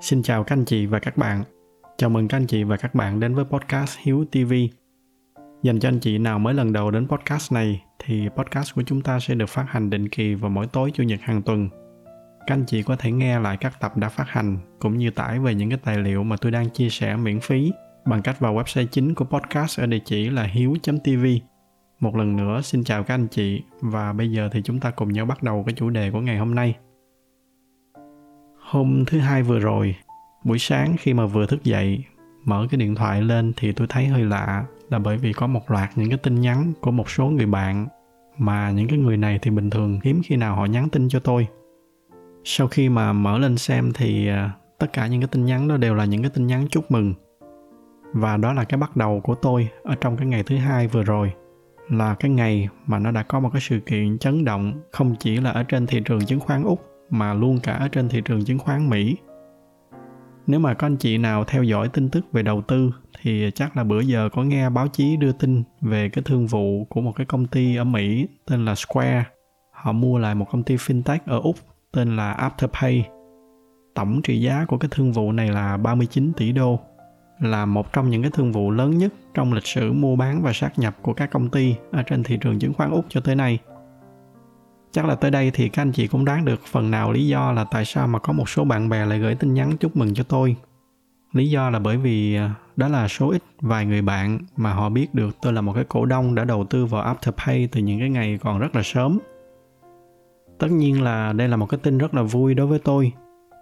Xin chào các anh chị và các bạn. Chào mừng các anh chị và các bạn đến với podcast Hiếu TV. Dành cho anh chị nào mới lần đầu đến podcast này, thì podcast của chúng ta sẽ được phát hành định kỳ vào mỗi tối chủ nhật hàng tuần. Các anh chị có thể nghe lại các tập đã phát hành, cũng như tải về những cái tài liệu mà tôi đang chia sẻ miễn phí bằng cách vào website chính của podcast ở địa chỉ là hiếu.tv. Một lần nữa, xin chào các anh chị, và bây giờ thì chúng ta cùng nhau bắt đầu cái chủ đề của ngày hôm nay. Hôm thứ hai vừa rồi, buổi sáng khi mà vừa thức dậy, mở cái điện thoại lên thì tôi thấy hơi lạ là bởi vì có một loạt những cái tin nhắn của một số người bạn mà những cái người này thì bình thường hiếm khi nào họ nhắn tin cho tôi. Sau khi mà mở lên xem thì à, tất cả những cái tin nhắn đó đều là những cái tin nhắn chúc mừng. Và đó là cái bắt đầu của tôi ở trong cái ngày thứ hai vừa rồi là cái ngày mà nó đã có một cái sự kiện chấn động không chỉ là ở trên thị trường chứng khoán Úc mà luôn cả ở trên thị trường chứng khoán Mỹ. Nếu mà có anh chị nào theo dõi tin tức về đầu tư thì chắc là bữa giờ có nghe báo chí đưa tin về cái thương vụ của một cái công ty ở Mỹ tên là Square. Họ mua lại một công ty fintech ở Úc tên là Afterpay. Tổng trị giá của cái thương vụ này là 39 tỷ đô, là một trong những cái thương vụ lớn nhất trong lịch sử mua bán và sát nhập của các công ty ở trên thị trường chứng khoán Úc cho tới nay chắc là tới đây thì các anh chị cũng đoán được phần nào lý do là tại sao mà có một số bạn bè lại gửi tin nhắn chúc mừng cho tôi. Lý do là bởi vì à, đó là số ít vài người bạn mà họ biết được tôi là một cái cổ đông đã đầu tư vào afterpay từ những cái ngày còn rất là sớm. Tất nhiên là đây là một cái tin rất là vui đối với tôi.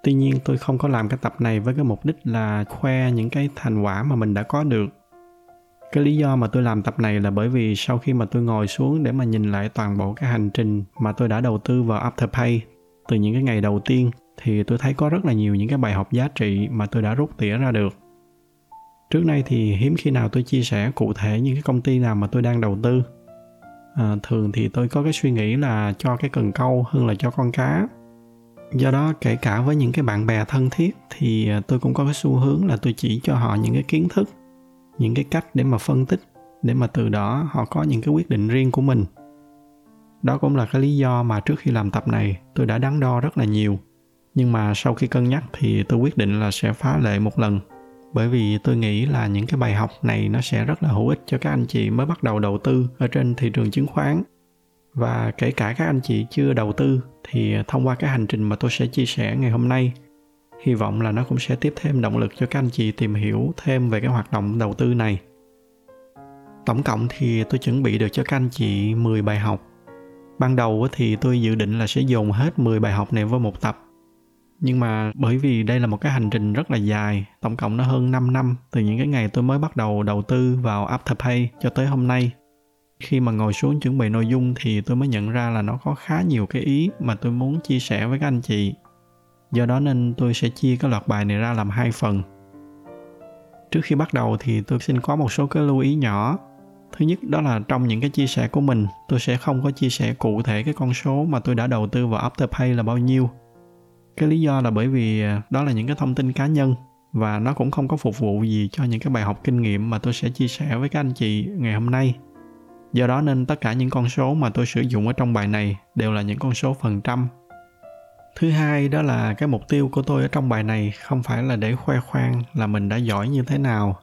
Tuy nhiên tôi không có làm cái tập này với cái mục đích là khoe những cái thành quả mà mình đã có được cái lý do mà tôi làm tập này là bởi vì sau khi mà tôi ngồi xuống để mà nhìn lại toàn bộ cái hành trình mà tôi đã đầu tư vào afterpay từ những cái ngày đầu tiên thì tôi thấy có rất là nhiều những cái bài học giá trị mà tôi đã rút tỉa ra được. Trước nay thì hiếm khi nào tôi chia sẻ cụ thể những cái công ty nào mà tôi đang đầu tư. À, thường thì tôi có cái suy nghĩ là cho cái cần câu hơn là cho con cá. Do đó kể cả với những cái bạn bè thân thiết thì à, tôi cũng có cái xu hướng là tôi chỉ cho họ những cái kiến thức những cái cách để mà phân tích, để mà từ đó họ có những cái quyết định riêng của mình. Đó cũng là cái lý do mà trước khi làm tập này tôi đã đắn đo rất là nhiều. Nhưng mà sau khi cân nhắc thì tôi quyết định là sẽ phá lệ một lần. Bởi vì tôi nghĩ là những cái bài học này nó sẽ rất là hữu ích cho các anh chị mới bắt đầu đầu tư ở trên thị trường chứng khoán. Và kể cả các anh chị chưa đầu tư thì thông qua cái hành trình mà tôi sẽ chia sẻ ngày hôm nay hy vọng là nó cũng sẽ tiếp thêm động lực cho các anh chị tìm hiểu thêm về cái hoạt động đầu tư này. Tổng cộng thì tôi chuẩn bị được cho các anh chị 10 bài học. Ban đầu thì tôi dự định là sẽ dồn hết 10 bài học này vào một tập. Nhưng mà bởi vì đây là một cái hành trình rất là dài, tổng cộng nó hơn 5 năm từ những cái ngày tôi mới bắt đầu đầu tư vào Afterpay cho tới hôm nay. Khi mà ngồi xuống chuẩn bị nội dung thì tôi mới nhận ra là nó có khá nhiều cái ý mà tôi muốn chia sẻ với các anh chị do đó nên tôi sẽ chia cái loạt bài này ra làm hai phần. Trước khi bắt đầu thì tôi xin có một số cái lưu ý nhỏ. Thứ nhất, đó là trong những cái chia sẻ của mình, tôi sẽ không có chia sẻ cụ thể cái con số mà tôi đã đầu tư vào afterpay là bao nhiêu. Cái lý do là bởi vì à, đó là những cái thông tin cá nhân và nó cũng không có phục vụ gì cho những cái bài học kinh nghiệm mà tôi sẽ chia sẻ với các anh chị ngày hôm nay. Do đó nên tất cả những con số mà tôi sử dụng ở trong bài này đều là những con số phần trăm thứ hai đó là cái mục tiêu của tôi ở trong bài này không phải là để khoe khoang là mình đã giỏi như thế nào.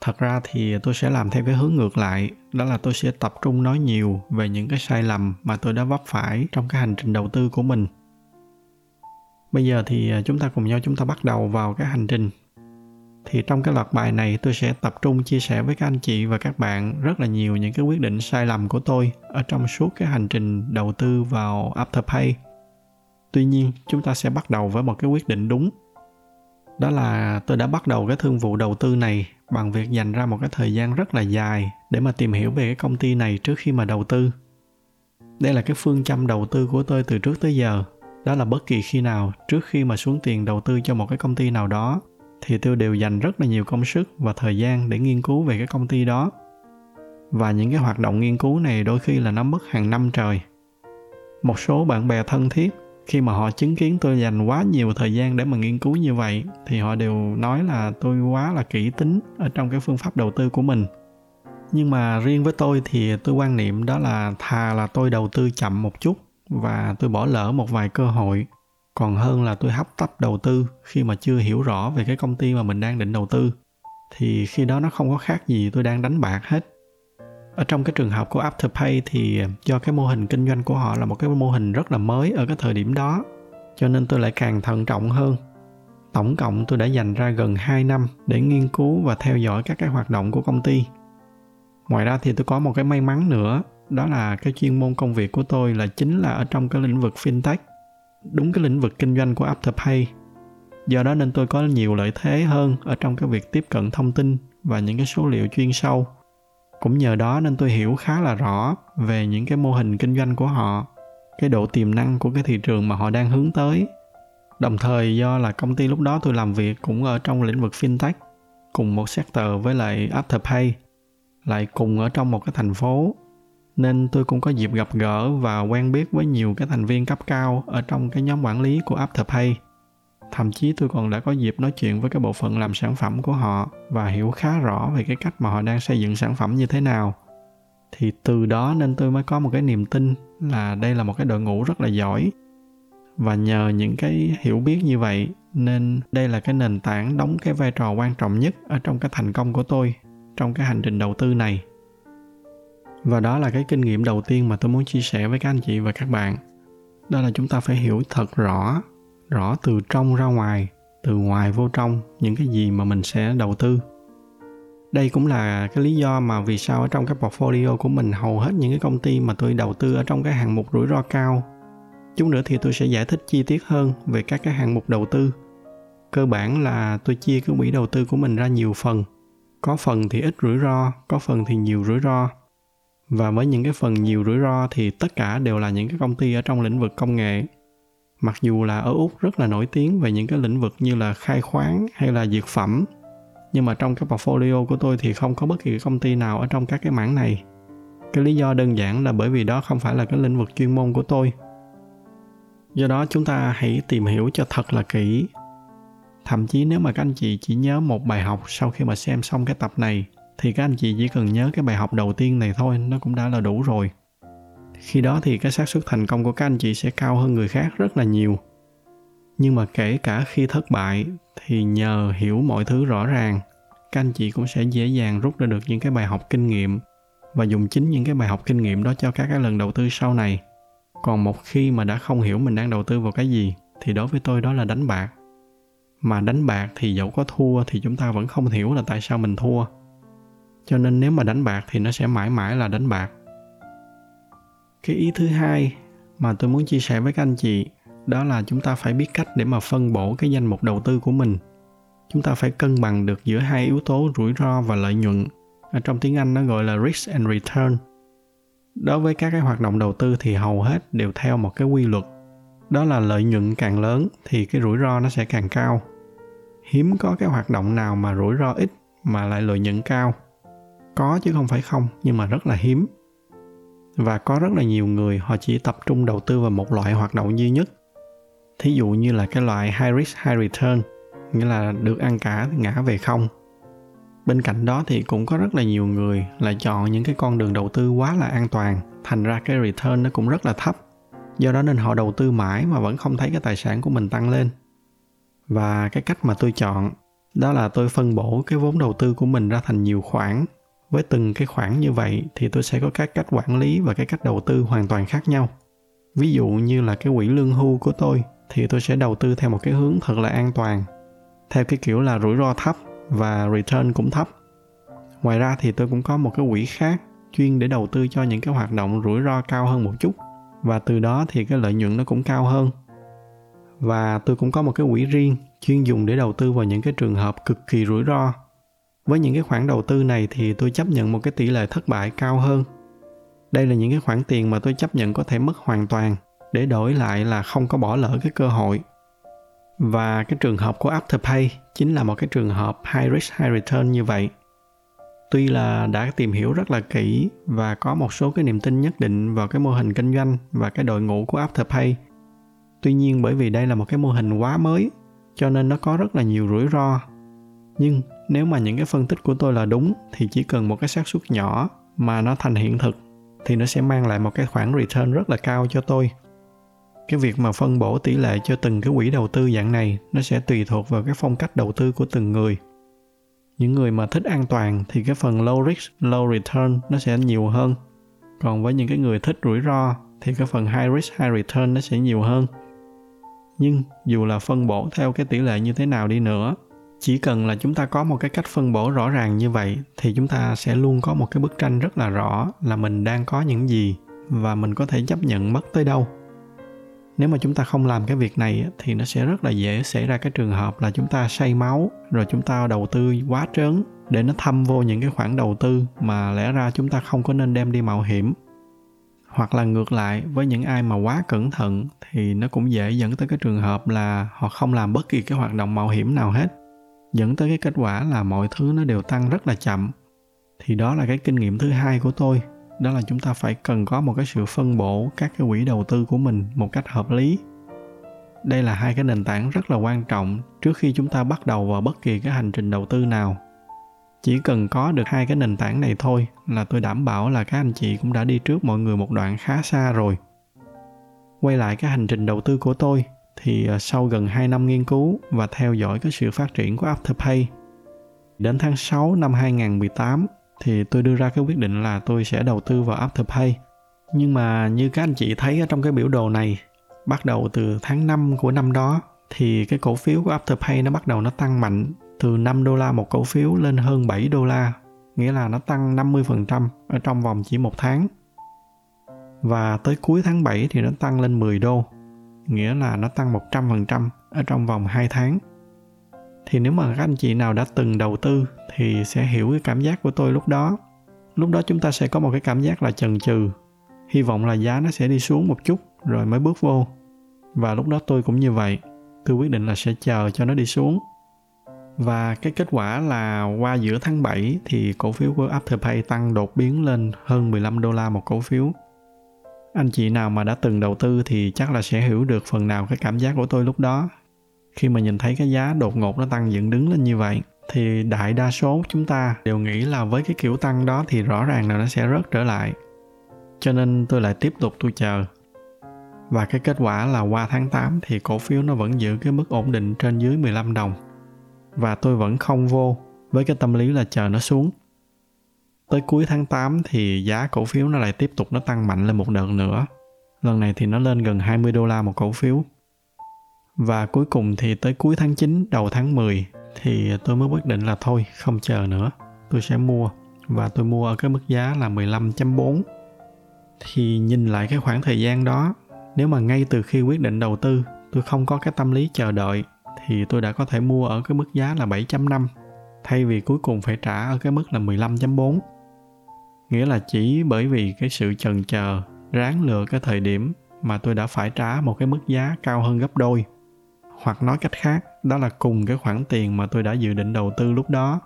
Thật ra thì tôi sẽ làm theo cái hướng ngược lại, đó là tôi sẽ tập trung nói nhiều về những cái sai lầm mà tôi đã vấp phải trong cái hành trình đầu tư của mình. Bây giờ thì à, chúng ta cùng nhau chúng ta bắt đầu vào cái hành trình. Thì trong cái loạt bài này tôi sẽ tập trung chia sẻ với các anh chị và các bạn rất là nhiều những cái quyết định sai lầm của tôi ở trong suốt cái hành trình đầu tư vào Afterpay tuy nhiên, chúng ta sẽ bắt đầu với một cái quyết định đúng. Đó là tôi đã bắt đầu cái thương vụ đầu tư này bằng việc dành ra một cái thời gian rất là dài để mà tìm hiểu về cái công ty này trước khi mà đầu tư. Đây là cái phương châm đầu tư của tôi từ trước tới giờ. Đó là bất kỳ khi nào, trước khi mà xuống tiền đầu tư cho một cái công ty nào đó, thì tôi đều dành rất là nhiều công sức và thời gian để nghiên cứu về cái công ty đó. Và những cái hoạt động nghiên cứu này đôi khi là nó mất hàng năm trời. Một số bạn bè thân thiết khi mà họ chứng kiến tôi dành quá nhiều thời gian để mà nghiên cứu như vậy, thì họ đều nói là tôi quá là kỹ tính ở trong cái phương pháp đầu tư của mình. Nhưng mà riêng với tôi thì tôi quan niệm đó là thà là tôi đầu tư chậm một chút và tôi bỏ lỡ một vài cơ hội. Còn hơn là tôi hấp tấp đầu tư khi mà chưa hiểu rõ về cái công ty mà mình đang định đầu tư. Thì khi đó nó không có khác gì tôi đang đánh bạc hết ở trong cái trường hợp của Afterpay thì do cái mô hình kinh doanh của họ là một cái mô hình rất là mới ở cái thời điểm đó, cho nên tôi lại càng thận trọng hơn. Tổng cộng tôi đã dành ra gần 2 năm để nghiên cứu và theo dõi các cái hoạt động của công ty. Ngoài ra thì tôi có một cái may mắn nữa, đó là cái chuyên môn công việc của tôi là chính là ở trong cái lĩnh vực fintech, đúng cái lĩnh vực kinh doanh của Afterpay. Do đó nên tôi có nhiều lợi thế hơn ở trong cái việc tiếp cận thông tin và những cái số liệu chuyên sâu cũng nhờ đó nên tôi hiểu khá là rõ về những cái mô hình kinh doanh của họ, cái độ tiềm năng của cái thị trường mà họ đang hướng tới. Đồng thời do là công ty lúc đó tôi làm việc cũng ở trong lĩnh vực fintech, cùng một sector với lại Afterpay, lại cùng ở trong một cái thành phố. Nên tôi cũng có dịp gặp gỡ và quen biết với nhiều cái thành viên cấp cao ở trong cái nhóm quản lý của Afterpay thậm chí tôi còn đã có dịp nói chuyện với cái bộ phận làm sản phẩm của họ và hiểu khá rõ về cái cách mà họ đang xây dựng sản phẩm như thế nào. Thì từ đó nên tôi mới có một cái niềm tin là đây là một cái đội ngũ rất là giỏi. Và nhờ những cái hiểu biết như vậy nên đây là cái nền tảng đóng cái vai trò quan trọng nhất ở trong cái thành công của tôi trong cái hành trình đầu tư này. Và đó là cái kinh nghiệm đầu tiên mà tôi muốn chia sẻ với các anh chị và các bạn. Đó là chúng ta phải hiểu thật rõ rõ từ trong ra ngoài, từ ngoài vô trong, những cái gì mà mình sẽ đầu tư. Đây cũng là cái lý do mà vì sao ở trong cái portfolio của mình hầu hết những cái công ty mà tôi đầu tư ở trong cái hạng mục rủi ro cao. Chút nữa thì tôi sẽ giải thích chi tiết hơn về các cái hạng mục đầu tư. Cơ bản là tôi chia cái quỹ đầu tư của mình ra nhiều phần. Có phần thì ít rủi ro, có phần thì nhiều rủi ro. Và với những cái phần nhiều rủi ro thì tất cả đều là những cái công ty ở trong lĩnh vực công nghệ mặc dù là ở úc rất là nổi tiếng về những cái lĩnh vực như là khai khoáng hay là dược phẩm, nhưng mà trong cái portfolio của tôi thì không có bất kỳ công ty nào ở trong các cái mảng này. Cái lý do đơn giản là bởi vì đó không phải là cái lĩnh vực chuyên môn của tôi. Do đó chúng ta hãy tìm hiểu cho thật là kỹ. Thậm chí nếu mà các anh chị chỉ nhớ một bài học sau khi mà xem xong cái tập này, thì các anh chị chỉ cần nhớ cái bài học đầu tiên này thôi, nó cũng đã là đủ rồi khi đó thì cái xác suất thành công của các anh chị sẽ cao hơn người khác rất là nhiều. Nhưng mà kể cả khi thất bại thì nhờ hiểu mọi thứ rõ ràng, các anh chị cũng sẽ dễ dàng rút ra được những cái bài học kinh nghiệm và dùng chính những cái bài học kinh nghiệm đó cho các cái lần đầu tư sau này. Còn một khi mà đã không hiểu mình đang đầu tư vào cái gì thì đối với tôi đó là đánh bạc. Mà đánh bạc thì dẫu có thua thì chúng ta vẫn không hiểu là tại sao mình thua. Cho nên nếu mà đánh bạc thì nó sẽ mãi mãi là đánh bạc cái ý thứ hai mà tôi muốn chia sẻ với các anh chị, đó là chúng ta phải biết cách để mà phân bổ cái danh mục đầu tư của mình. Chúng ta phải cân bằng được giữa hai yếu tố rủi ro và lợi nhuận. Ở trong tiếng anh nó gọi là risk and return. Đối với các cái hoạt động đầu tư thì hầu hết đều theo một cái quy luật. Đó là lợi nhuận càng lớn thì cái rủi ro nó sẽ càng cao. Hiếm có cái hoạt động nào mà rủi ro ít mà lại lợi nhuận cao. Có chứ không phải không, nhưng mà rất là hiếm và có rất là nhiều người, họ chỉ tập trung đầu tư vào một loại hoạt động duy nhất. Thí dụ như là cái loại high risk, high return, nghĩa là được ăn cả, ngã về không. Bên cạnh đó thì cũng có rất là nhiều người là chọn những cái con đường đầu tư quá là an toàn, thành ra cái return nó cũng rất là thấp. Do đó nên họ đầu tư mãi mà vẫn không thấy cái tài sản của mình tăng lên. Và cái cách mà tôi chọn, đó là tôi phân bổ cái vốn đầu tư của mình ra thành nhiều khoản với từng cái khoản như vậy thì tôi sẽ có các cách quản lý và cái cách đầu tư hoàn toàn khác nhau. Ví dụ như là cái quỹ lương hưu của tôi thì tôi sẽ đầu tư theo một cái hướng thật là an toàn, theo cái kiểu là rủi ro thấp và return cũng thấp. Ngoài ra thì tôi cũng có một cái quỹ khác chuyên để đầu tư cho những cái hoạt động rủi ro cao hơn một chút, và từ đó thì cái lợi nhuận nó cũng cao hơn. Và tôi cũng có một cái quỹ riêng chuyên dùng để đầu tư vào những cái trường hợp cực kỳ rủi ro với những cái khoản đầu tư này thì tôi chấp nhận một cái tỷ lệ thất bại cao hơn. Đây là những cái khoản tiền mà tôi chấp nhận có thể mất hoàn toàn để đổi lại là không có bỏ lỡ cái cơ hội. Và cái trường hợp của Afterpay chính là một cái trường hợp high risk, high return như vậy. Tuy là đã tìm hiểu rất là kỹ và có một số cái niềm tin nhất định vào cái mô hình kinh doanh và cái đội ngũ của Afterpay. Tuy nhiên bởi vì đây là một cái mô hình quá mới cho nên nó có rất là nhiều rủi ro. Nhưng nếu mà những cái phân tích của tôi là đúng, thì chỉ cần một cái xác suất nhỏ mà nó thành hiện thực, thì nó sẽ mang lại một cái khoản return rất là cao cho tôi. Cái việc mà phân bổ tỷ lệ cho từng cái quỹ đầu tư dạng này, nó sẽ tùy thuộc vào cái phong cách đầu tư của từng người. Những người mà thích an toàn thì cái phần low risk, low return nó sẽ nhiều hơn. Còn với những cái người thích rủi ro thì cái phần high risk, high return nó sẽ nhiều hơn. Nhưng dù là phân bổ theo cái tỷ lệ như thế nào đi nữa chỉ cần là chúng ta có một cái cách phân bổ rõ ràng như vậy, thì chúng ta sẽ luôn có một cái bức tranh rất là rõ là mình đang có những gì và mình có thể chấp nhận mất tới đâu. Nếu mà chúng ta không làm cái việc này thì nó sẽ rất là dễ xảy ra cái trường hợp là chúng ta say máu, rồi chúng ta đầu tư quá trớn để nó thâm vô những cái khoản đầu tư mà lẽ ra chúng ta không có nên đem đi mạo hiểm. Hoặc là ngược lại, với những ai mà quá cẩn thận thì nó cũng dễ dẫn tới cái trường hợp là họ không làm bất kỳ cái hoạt động mạo hiểm nào hết dẫn tới cái kết quả là mọi thứ nó đều tăng rất là chậm. Thì đó là cái kinh nghiệm thứ hai của tôi. Đó là chúng ta phải cần có một cái sự phân bổ các cái quỹ đầu tư của mình một cách hợp lý. Đây là hai cái nền tảng rất là quan trọng trước khi chúng ta bắt đầu vào bất kỳ cái hành trình đầu tư nào. Chỉ cần có được hai cái nền tảng này thôi là tôi đảm bảo là các anh chị cũng đã đi trước mọi người một đoạn khá xa rồi. Quay lại cái hành trình đầu tư của tôi thì à, sau gần 2 năm nghiên cứu và theo dõi cái sự phát triển của Afterpay đến tháng 6 năm 2018 thì tôi đưa ra cái quyết định là tôi sẽ đầu tư vào Afterpay. Nhưng mà như các anh chị thấy ở trong cái biểu đồ này, bắt đầu từ tháng 5 của năm đó thì cái cổ phiếu của Afterpay nó bắt đầu nó tăng mạnh từ 5 đô la một cổ phiếu lên hơn 7 đô la, nghĩa là nó tăng 50% ở trong vòng chỉ một tháng. Và tới cuối tháng 7 thì nó tăng lên 10 đô, nghĩa là nó tăng 100% ở trong vòng 2 tháng. Thì nếu mà các anh chị nào đã từng đầu tư thì sẽ hiểu cái cảm giác của tôi lúc đó. Lúc đó chúng ta sẽ có một cái cảm giác là chần chừ, hy vọng là giá nó sẽ đi xuống một chút rồi mới bước vô. Và lúc đó tôi cũng như vậy, tôi quyết định là sẽ chờ cho nó đi xuống. Và cái kết quả là qua giữa tháng 7 thì cổ phiếu của Afterpay tăng đột biến lên hơn 15 đô la một cổ phiếu. Anh chị nào mà đã từng đầu tư thì chắc là sẽ hiểu được phần nào cái cảm giác của tôi lúc đó. Khi mà nhìn thấy cái giá đột ngột nó tăng dựng đứng lên như vậy, thì đại đa số chúng ta đều nghĩ là với cái kiểu tăng đó thì rõ ràng là nó sẽ rớt trở lại. Cho nên tôi lại tiếp tục tôi chờ. Và cái kết quả là qua tháng 8 thì cổ phiếu nó vẫn giữ cái mức ổn định trên dưới 15 đồng. Và tôi vẫn không vô với cái tâm lý là chờ nó xuống tới cuối tháng 8 thì giá cổ phiếu nó lại tiếp tục nó tăng mạnh lên một đợt nữa lần này thì nó lên gần 20 đô la một cổ phiếu và cuối cùng thì tới cuối tháng 9, đầu tháng 10 thì tôi mới quyết định là thôi, không chờ nữa. Tôi sẽ mua và tôi mua ở cái mức giá là 15.4. Thì nhìn lại cái khoảng thời gian đó, nếu mà ngay từ khi quyết định đầu tư tôi không có cái tâm lý chờ đợi thì tôi đã có thể mua ở cái mức giá là 7.5 thay vì cuối cùng phải trả ở cái mức là 15.4. Nghĩa là chỉ bởi vì cái sự chần chờ, ráng lựa cái thời điểm mà tôi đã phải trả một cái mức giá cao hơn gấp đôi. Hoặc nói cách khác đó là cùng cái khoản tiền mà tôi đã dự định đầu tư lúc đó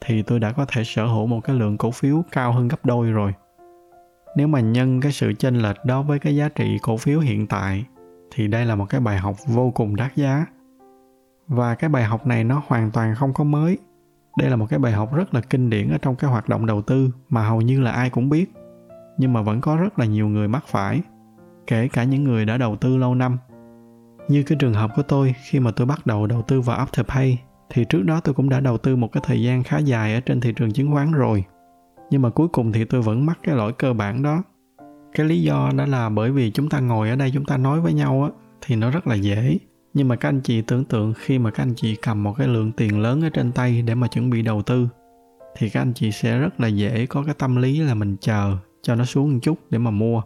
thì tôi đã có thể sở hữu một cái lượng cổ phiếu cao hơn gấp đôi rồi. Nếu mà nhân cái sự chênh lệch đó với cái giá trị cổ phiếu hiện tại thì đây là một cái bài học vô cùng đắt giá. Và cái bài học này nó hoàn toàn không có mới đây là một cái bài học rất là kinh điển ở trong cái hoạt động đầu tư mà hầu như là ai cũng biết, nhưng mà vẫn có rất là nhiều người mắc phải, kể cả những người đã đầu tư lâu năm như cái trường hợp của tôi, khi mà tôi bắt đầu đầu tư vào Afterpay, thì trước đó tôi cũng đã đầu tư một cái thời gian khá dài ở trên thị trường chứng khoán rồi. Nhưng mà cuối cùng thì tôi vẫn mắc cái lỗi cơ bản đó. Cái lý do đó là bởi vì chúng ta ngồi ở đây, chúng ta nói với nhau á, thì nó rất là dễ. Nhưng mà các anh chị tưởng tượng khi mà các anh chị cầm một cái lượng tiền lớn ở trên tay để mà chuẩn bị đầu tư, thì các anh chị sẽ rất là dễ có cái tâm lý là mình chờ cho nó xuống một chút để mà mua.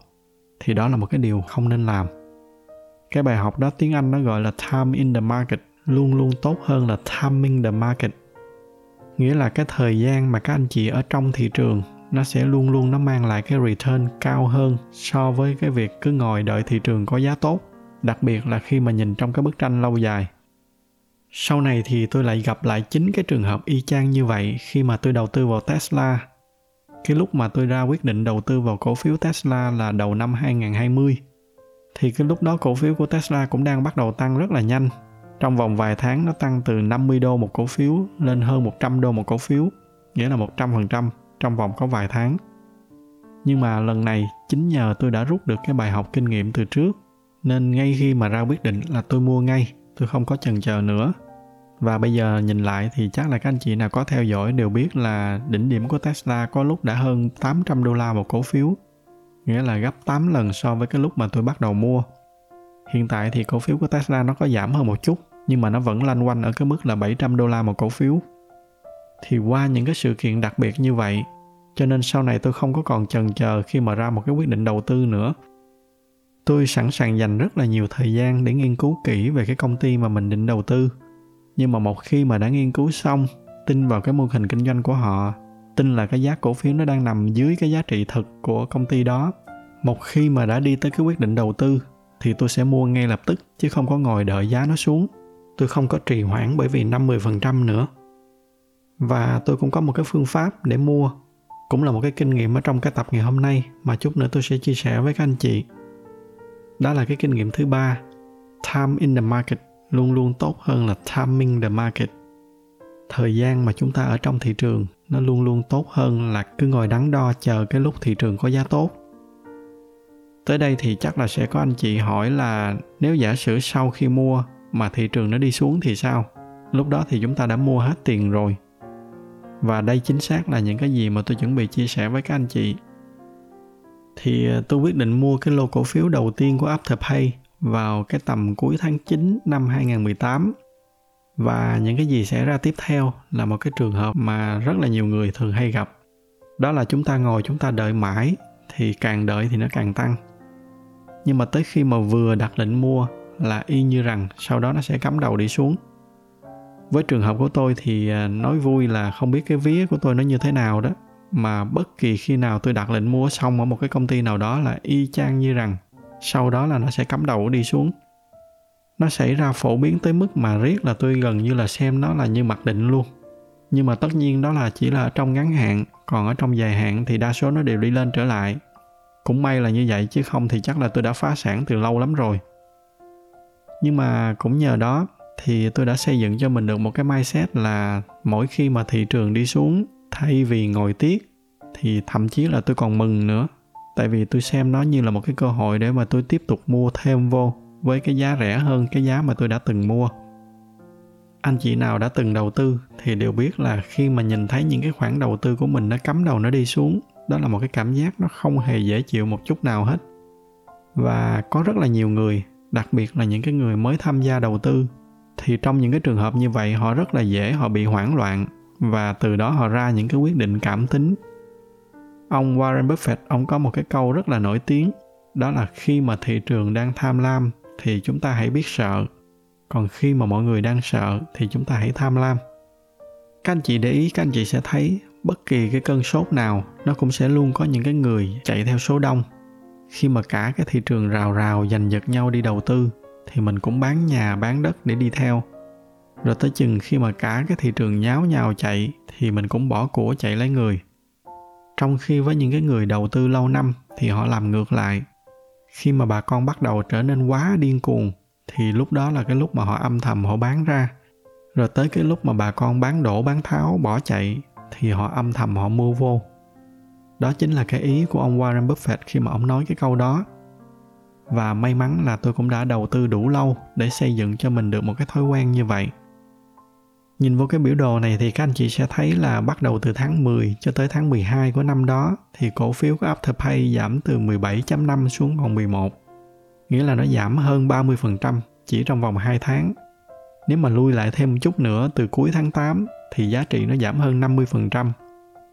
Thì đó là một cái điều không nên làm. Cái bài học đó tiếng Anh nó gọi là time in the market, luôn luôn tốt hơn là timing the market. Nghĩa là cái thời gian mà các anh chị ở trong thị trường, nó sẽ luôn luôn nó mang lại cái return cao hơn so với cái việc cứ ngồi đợi thị trường có giá tốt đặc biệt là khi mà nhìn trong cái bức tranh lâu dài sau này thì tôi lại gặp lại chính cái trường hợp y chang như vậy khi mà tôi đầu tư vào Tesla. Cái lúc mà tôi ra quyết định đầu tư vào cổ phiếu Tesla là đầu năm 2020 thì cái lúc đó cổ phiếu của Tesla cũng đang bắt đầu tăng rất là nhanh. Trong vòng vài tháng nó tăng từ 50 đô một cổ phiếu lên hơn 100 đô một cổ phiếu, nghĩa là 100% trong vòng có vài tháng. Nhưng mà lần này chính nhờ tôi đã rút được cái bài học kinh nghiệm từ trước nên ngay khi mà ra quyết định là tôi mua ngay tôi không có chần chờ nữa và bây giờ nhìn lại thì chắc là các anh chị nào có theo dõi đều biết là đỉnh điểm của Tesla có lúc đã hơn 800 đô la một cổ phiếu, nghĩa là gấp 8 lần so với cái lúc mà tôi bắt đầu mua. Hiện tại thì cổ phiếu của Tesla nó có giảm hơn một chút, nhưng mà nó vẫn lanh quanh ở cái mức là 700 đô la một cổ phiếu. Thì qua những cái sự kiện đặc biệt như vậy, cho nên sau này tôi không có còn chần chờ khi mà ra một cái quyết định đầu tư nữa. Tôi sẵn sàng dành rất là nhiều thời gian để nghiên cứu kỹ về cái công ty mà mình định đầu tư. Nhưng mà một khi mà đã nghiên cứu xong, tin vào cái mô hình kinh doanh của họ, tin là cái giá cổ phiếu nó đang nằm dưới cái giá trị thực của công ty đó, một khi mà đã đi tới cái quyết định đầu tư, thì tôi sẽ mua ngay lập tức chứ không có ngồi đợi giá nó xuống. Tôi không có trì hoãn bởi vì 50% nữa. Và tôi cũng có một cái phương pháp để mua, cũng là một cái kinh nghiệm ở trong cái tập ngày hôm nay mà chút nữa tôi sẽ chia sẻ với các anh chị đó là cái kinh nghiệm thứ ba. Time in the market luôn luôn tốt hơn là timing the market. Thời gian mà chúng ta ở trong thị trường, nó luôn luôn tốt hơn là cứ ngồi đắn đo chờ cái lúc thị trường có giá tốt. Tới đây thì chắc là sẽ có anh chị hỏi là nếu giả sử sau khi mua mà thị trường nó đi xuống thì sao? Lúc đó thì chúng ta đã mua hết tiền rồi. Và đây chính xác là những cái gì mà tôi chuẩn bị chia sẻ với các anh chị thì à, tôi quyết định mua cái lô cổ phiếu đầu tiên của Afterpay vào cái tầm cuối tháng 9 năm 2018 và những cái gì xảy ra tiếp theo là một cái trường hợp mà rất là nhiều người thường hay gặp. Đó là chúng ta ngồi, chúng ta đợi mãi thì càng đợi thì nó càng tăng. Nhưng mà tới khi mà vừa đặt lệnh mua là y như rằng sau đó nó sẽ cắm đầu đi xuống. Với trường hợp của tôi thì à, nói vui là không biết cái vía của tôi nó như thế nào đó mà bất kỳ khi nào tôi đặt lệnh mua xong ở một cái công ty nào đó là y chang như rằng sau đó là nó sẽ cắm đầu đi xuống. Nó xảy ra phổ biến tới mức mà riết là tôi gần như là xem nó là như mặc định luôn. Nhưng mà tất nhiên đó là chỉ là trong ngắn hạn, còn ở trong dài hạn thì đa số nó đều đi lên trở lại. Cũng may là như vậy chứ không thì chắc là tôi đã phá sản từ lâu lắm rồi. Nhưng mà cũng nhờ đó thì tôi đã xây dựng cho mình được một cái mindset là mỗi khi mà thị trường đi xuống thay vì ngồi tiếc thì thậm chí là tôi còn mừng nữa. Tại vì tôi xem nó như là một cái cơ hội để mà tôi tiếp tục mua thêm vô với cái giá rẻ hơn cái giá mà tôi đã từng mua. Anh chị nào đã từng đầu tư thì đều biết là khi mà nhìn thấy những cái khoản đầu tư của mình nó cắm đầu nó đi xuống, đó là một cái cảm giác nó không hề dễ chịu một chút nào hết. Và có rất là nhiều người, đặc biệt là những cái người mới tham gia đầu tư, thì trong những cái trường hợp như vậy họ rất là dễ, họ bị hoảng loạn và từ đó họ ra những cái quyết định cảm tính. Ông Warren Buffett, ông có một cái câu rất là nổi tiếng, đó là khi mà thị trường đang tham lam thì chúng ta hãy biết sợ, còn khi mà mọi người đang sợ thì chúng ta hãy tham lam. Các anh chị để ý, các anh chị sẽ thấy bất kỳ cái cơn sốt nào, nó cũng sẽ luôn có những cái người chạy theo số đông. Khi mà cả cái thị trường rào rào giành giật nhau đi đầu tư, thì mình cũng bán nhà, bán đất để đi theo rồi tới chừng khi mà cả cái thị trường nháo nhào chạy thì mình cũng bỏ của chạy lấy người. Trong khi với những cái người đầu tư lâu năm thì họ làm ngược lại. Khi mà bà con bắt đầu trở nên quá điên cuồng thì lúc đó là cái lúc mà họ âm thầm họ bán ra. Rồi tới cái lúc mà bà con bán đổ, bán tháo, bỏ chạy thì họ âm thầm họ mua vô. Đó chính là cái ý của ông Warren Buffett khi mà ông nói cái câu đó. Và may mắn là tôi cũng đã đầu tư đủ lâu để xây dựng cho mình được một cái thói quen như vậy. Nhìn vô cái biểu đồ này thì các anh chị sẽ thấy là bắt đầu từ tháng 10 cho tới tháng 12 của năm đó thì cổ phiếu của Afterpay giảm từ 17.5 xuống còn 11. Nghĩa là nó giảm hơn 30% chỉ trong vòng 2 tháng. Nếu mà lui lại thêm một chút nữa từ cuối tháng 8 thì giá trị nó giảm hơn 50%.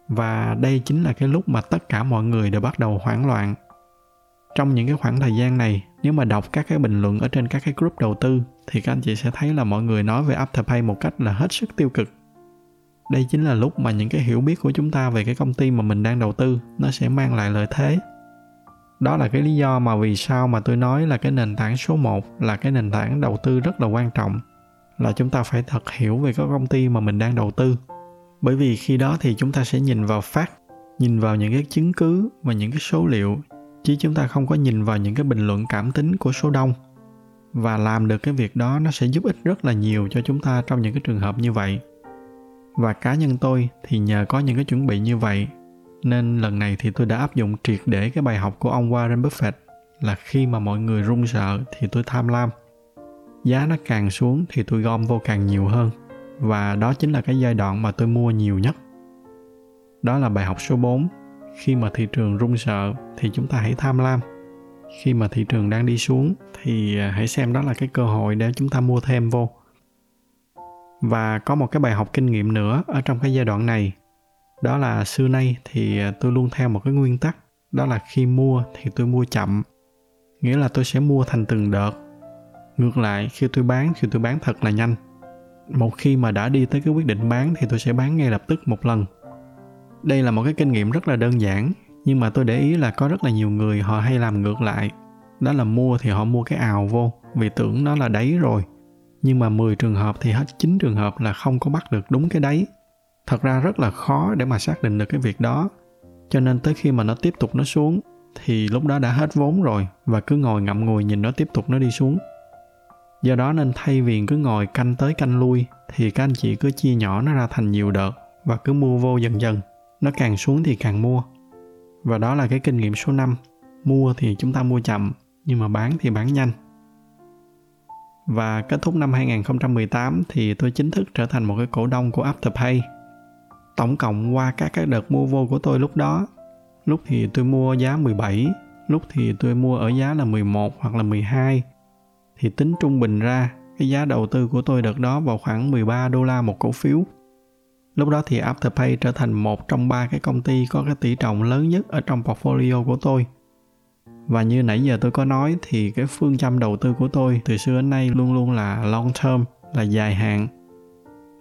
Và đây chính là cái lúc mà tất cả mọi người đều bắt đầu hoảng loạn. Trong những cái khoảng thời gian này, nếu mà đọc các cái bình luận ở trên các cái group đầu tư thì các anh chị sẽ thấy là mọi người nói về Afterpay một cách là hết sức tiêu cực. Đây chính là lúc mà những cái hiểu biết của chúng ta về cái công ty mà mình đang đầu tư nó sẽ mang lại lợi thế. Đó là cái lý do mà vì sao mà tôi nói là cái nền tảng số 1 là cái nền tảng đầu tư rất là quan trọng. Là chúng ta phải thật hiểu về cái công ty mà mình đang đầu tư. Bởi vì khi đó thì chúng ta sẽ nhìn vào phát, nhìn vào những cái chứng cứ và những cái số liệu chứ chúng ta không có nhìn vào những cái bình luận cảm tính của số đông và làm được cái việc đó nó sẽ giúp ích rất là nhiều cho chúng ta trong những cái trường hợp như vậy. Và cá nhân tôi thì nhờ có những cái chuẩn bị như vậy, nên lần này thì tôi đã áp dụng triệt để cái bài học của ông Warren Buffett là khi mà mọi người run sợ thì tôi tham lam. Giá nó càng xuống thì tôi gom vô càng nhiều hơn, và đó chính là cái giai đoạn mà tôi mua nhiều nhất. Đó là bài học số 4 khi mà thị trường run sợ thì chúng ta hãy tham lam khi mà thị trường đang đi xuống thì à, hãy xem đó là cái cơ hội để chúng ta mua thêm vô. Và có một cái bài học kinh nghiệm nữa ở trong cái giai đoạn này. Đó là xưa nay thì à, tôi luôn theo một cái nguyên tắc, đó là khi mua thì tôi mua chậm. Nghĩa là tôi sẽ mua thành từng đợt. Ngược lại, khi tôi bán thì tôi bán thật là nhanh. Một khi mà đã đi tới cái quyết định bán thì tôi sẽ bán ngay lập tức một lần. Đây là một cái kinh nghiệm rất là đơn giản nhưng mà tôi để ý là có rất là nhiều người họ hay làm ngược lại. Đó là mua thì họ mua cái ào vô, vì tưởng nó là đáy rồi. Nhưng mà 10 trường hợp thì hết 9 trường hợp là không có bắt được đúng cái đáy. Thật ra rất là khó để mà xác định được cái việc đó. Cho nên tới khi mà nó tiếp tục nó xuống, thì lúc đó đã hết vốn rồi và cứ ngồi ngậm ngùi nhìn nó tiếp tục nó đi xuống. Do đó nên thay vì cứ ngồi canh tới canh lui, thì các anh chị cứ chia nhỏ nó ra thành nhiều đợt và cứ mua vô dần dần. Nó càng xuống thì càng mua và đó là cái kinh nghiệm số 5 mua thì chúng ta mua chậm nhưng mà bán thì bán nhanh và kết thúc năm 2018 thì tôi chính thức trở thành một cái cổ đông của Afterpay. Tổng cộng qua các các đợt mua vô của tôi lúc đó, lúc thì tôi mua giá 17, lúc thì tôi mua ở giá là 11 hoặc là 12 thì tính trung bình ra cái giá đầu tư của tôi đợt đó vào khoảng 13 đô la một cổ phiếu. Lúc đó thì Afterpay trở thành một trong ba cái công ty có cái tỷ trọng lớn nhất ở trong portfolio của tôi. Và như nãy giờ tôi có nói thì cái phương châm đầu tư của tôi từ xưa đến nay luôn luôn là long term, là dài hạn.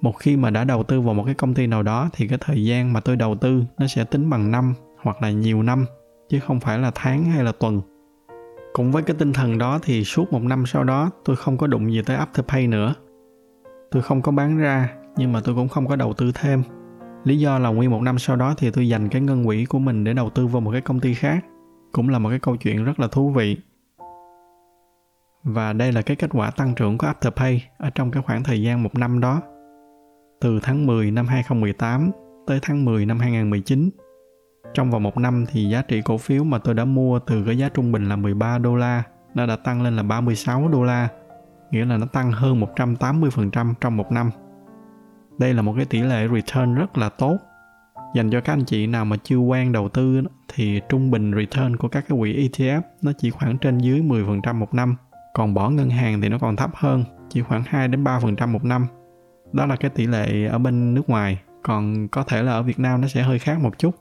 Một khi mà đã đầu tư vào một cái công ty nào đó thì cái thời gian mà tôi đầu tư nó sẽ tính bằng năm hoặc là nhiều năm chứ không phải là tháng hay là tuần cũng với cái tinh thần đó thì suốt một năm sau đó tôi không có đụng gì tới Afterpay nữa. Tôi không có bán ra nhưng mà tôi cũng không có đầu tư thêm. Lý do là nguyên một năm sau đó thì tôi dành cái ngân quỹ của mình để đầu tư vào một cái công ty khác. Cũng là một cái câu chuyện rất là thú vị. Và đây là cái kết quả tăng trưởng của Afterpay ở trong cái khoảng thời gian một năm đó. Từ tháng 10 năm 2018 tới tháng 10 năm 2019 trong vòng một năm thì giá trị cổ phiếu mà tôi đã mua từ cái giá trung bình là 13 đô la nó đã tăng lên là 36 đô la, nghĩa là nó tăng hơn 180% trong một năm. Đây là một cái tỷ lệ return rất là tốt. Dành cho các anh chị nào mà chưa quen đầu tư thì trung bình return của các cái quỹ ETF nó chỉ khoảng trên dưới 10% một năm. Còn bỏ ngân hàng thì nó còn thấp hơn, chỉ khoảng 2 đến 3% một năm. Đó là cái tỷ lệ ở bên nước ngoài, còn có thể là ở Việt Nam nó sẽ hơi khác một chút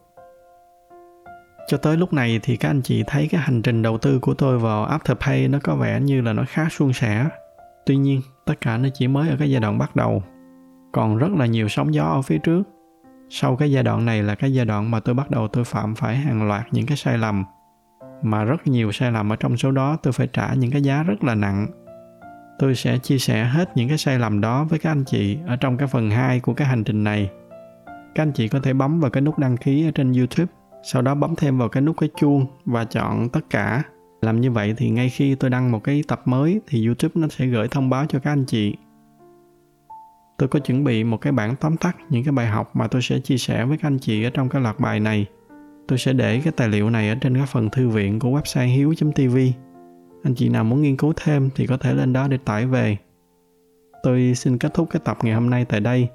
cho tới lúc này thì các anh chị thấy cái hành trình đầu tư của tôi vào Afterpay nó có vẻ như là nó khá suôn sẻ. Tuy nhiên, tất cả nó chỉ mới ở cái giai đoạn bắt đầu. Còn rất là nhiều sóng gió ở phía trước. Sau cái giai đoạn này là cái giai đoạn mà tôi bắt đầu tôi phạm phải hàng loạt những cái sai lầm. Mà rất nhiều sai lầm ở trong số đó tôi phải trả những cái giá rất là nặng. Tôi sẽ chia sẻ hết những cái sai lầm đó với các anh chị ở trong cái phần 2 của cái hành trình này. Các anh chị có thể bấm vào cái nút đăng ký ở trên YouTube, sau đó bấm thêm vào cái nút cái chuông và chọn tất cả làm như vậy thì ngay khi tôi đăng một cái tập mới thì youtube nó sẽ gửi thông báo cho các anh chị tôi có chuẩn bị một cái bản tóm tắt những cái bài học mà tôi sẽ chia sẻ với các anh chị ở trong cái loạt bài này tôi sẽ để cái tài liệu này ở trên cái phần thư viện của website hiếu tv anh chị nào muốn nghiên cứu thêm thì có thể lên đó để tải về tôi xin kết thúc cái tập ngày hôm nay tại đây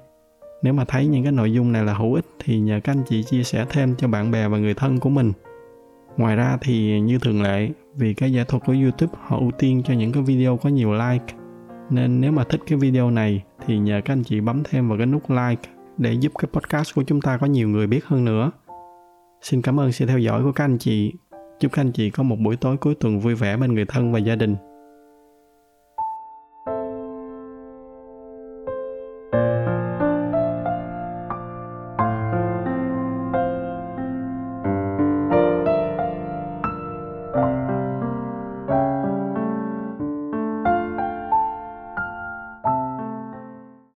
nếu mà thấy những cái nội dung này là hữu ích thì nhờ các anh chị chia sẻ thêm cho bạn bè và người thân của mình. Ngoài ra thì như thường lệ, vì cái giải thuật của YouTube họ ưu tiên cho những cái video có nhiều like. Nên nếu mà thích cái video này thì nhờ các anh chị bấm thêm vào cái nút like để giúp cái podcast của chúng ta có nhiều người biết hơn nữa. Xin cảm ơn sự theo dõi của các anh chị. Chúc các anh chị có một buổi tối cuối tuần vui vẻ bên người thân và gia đình.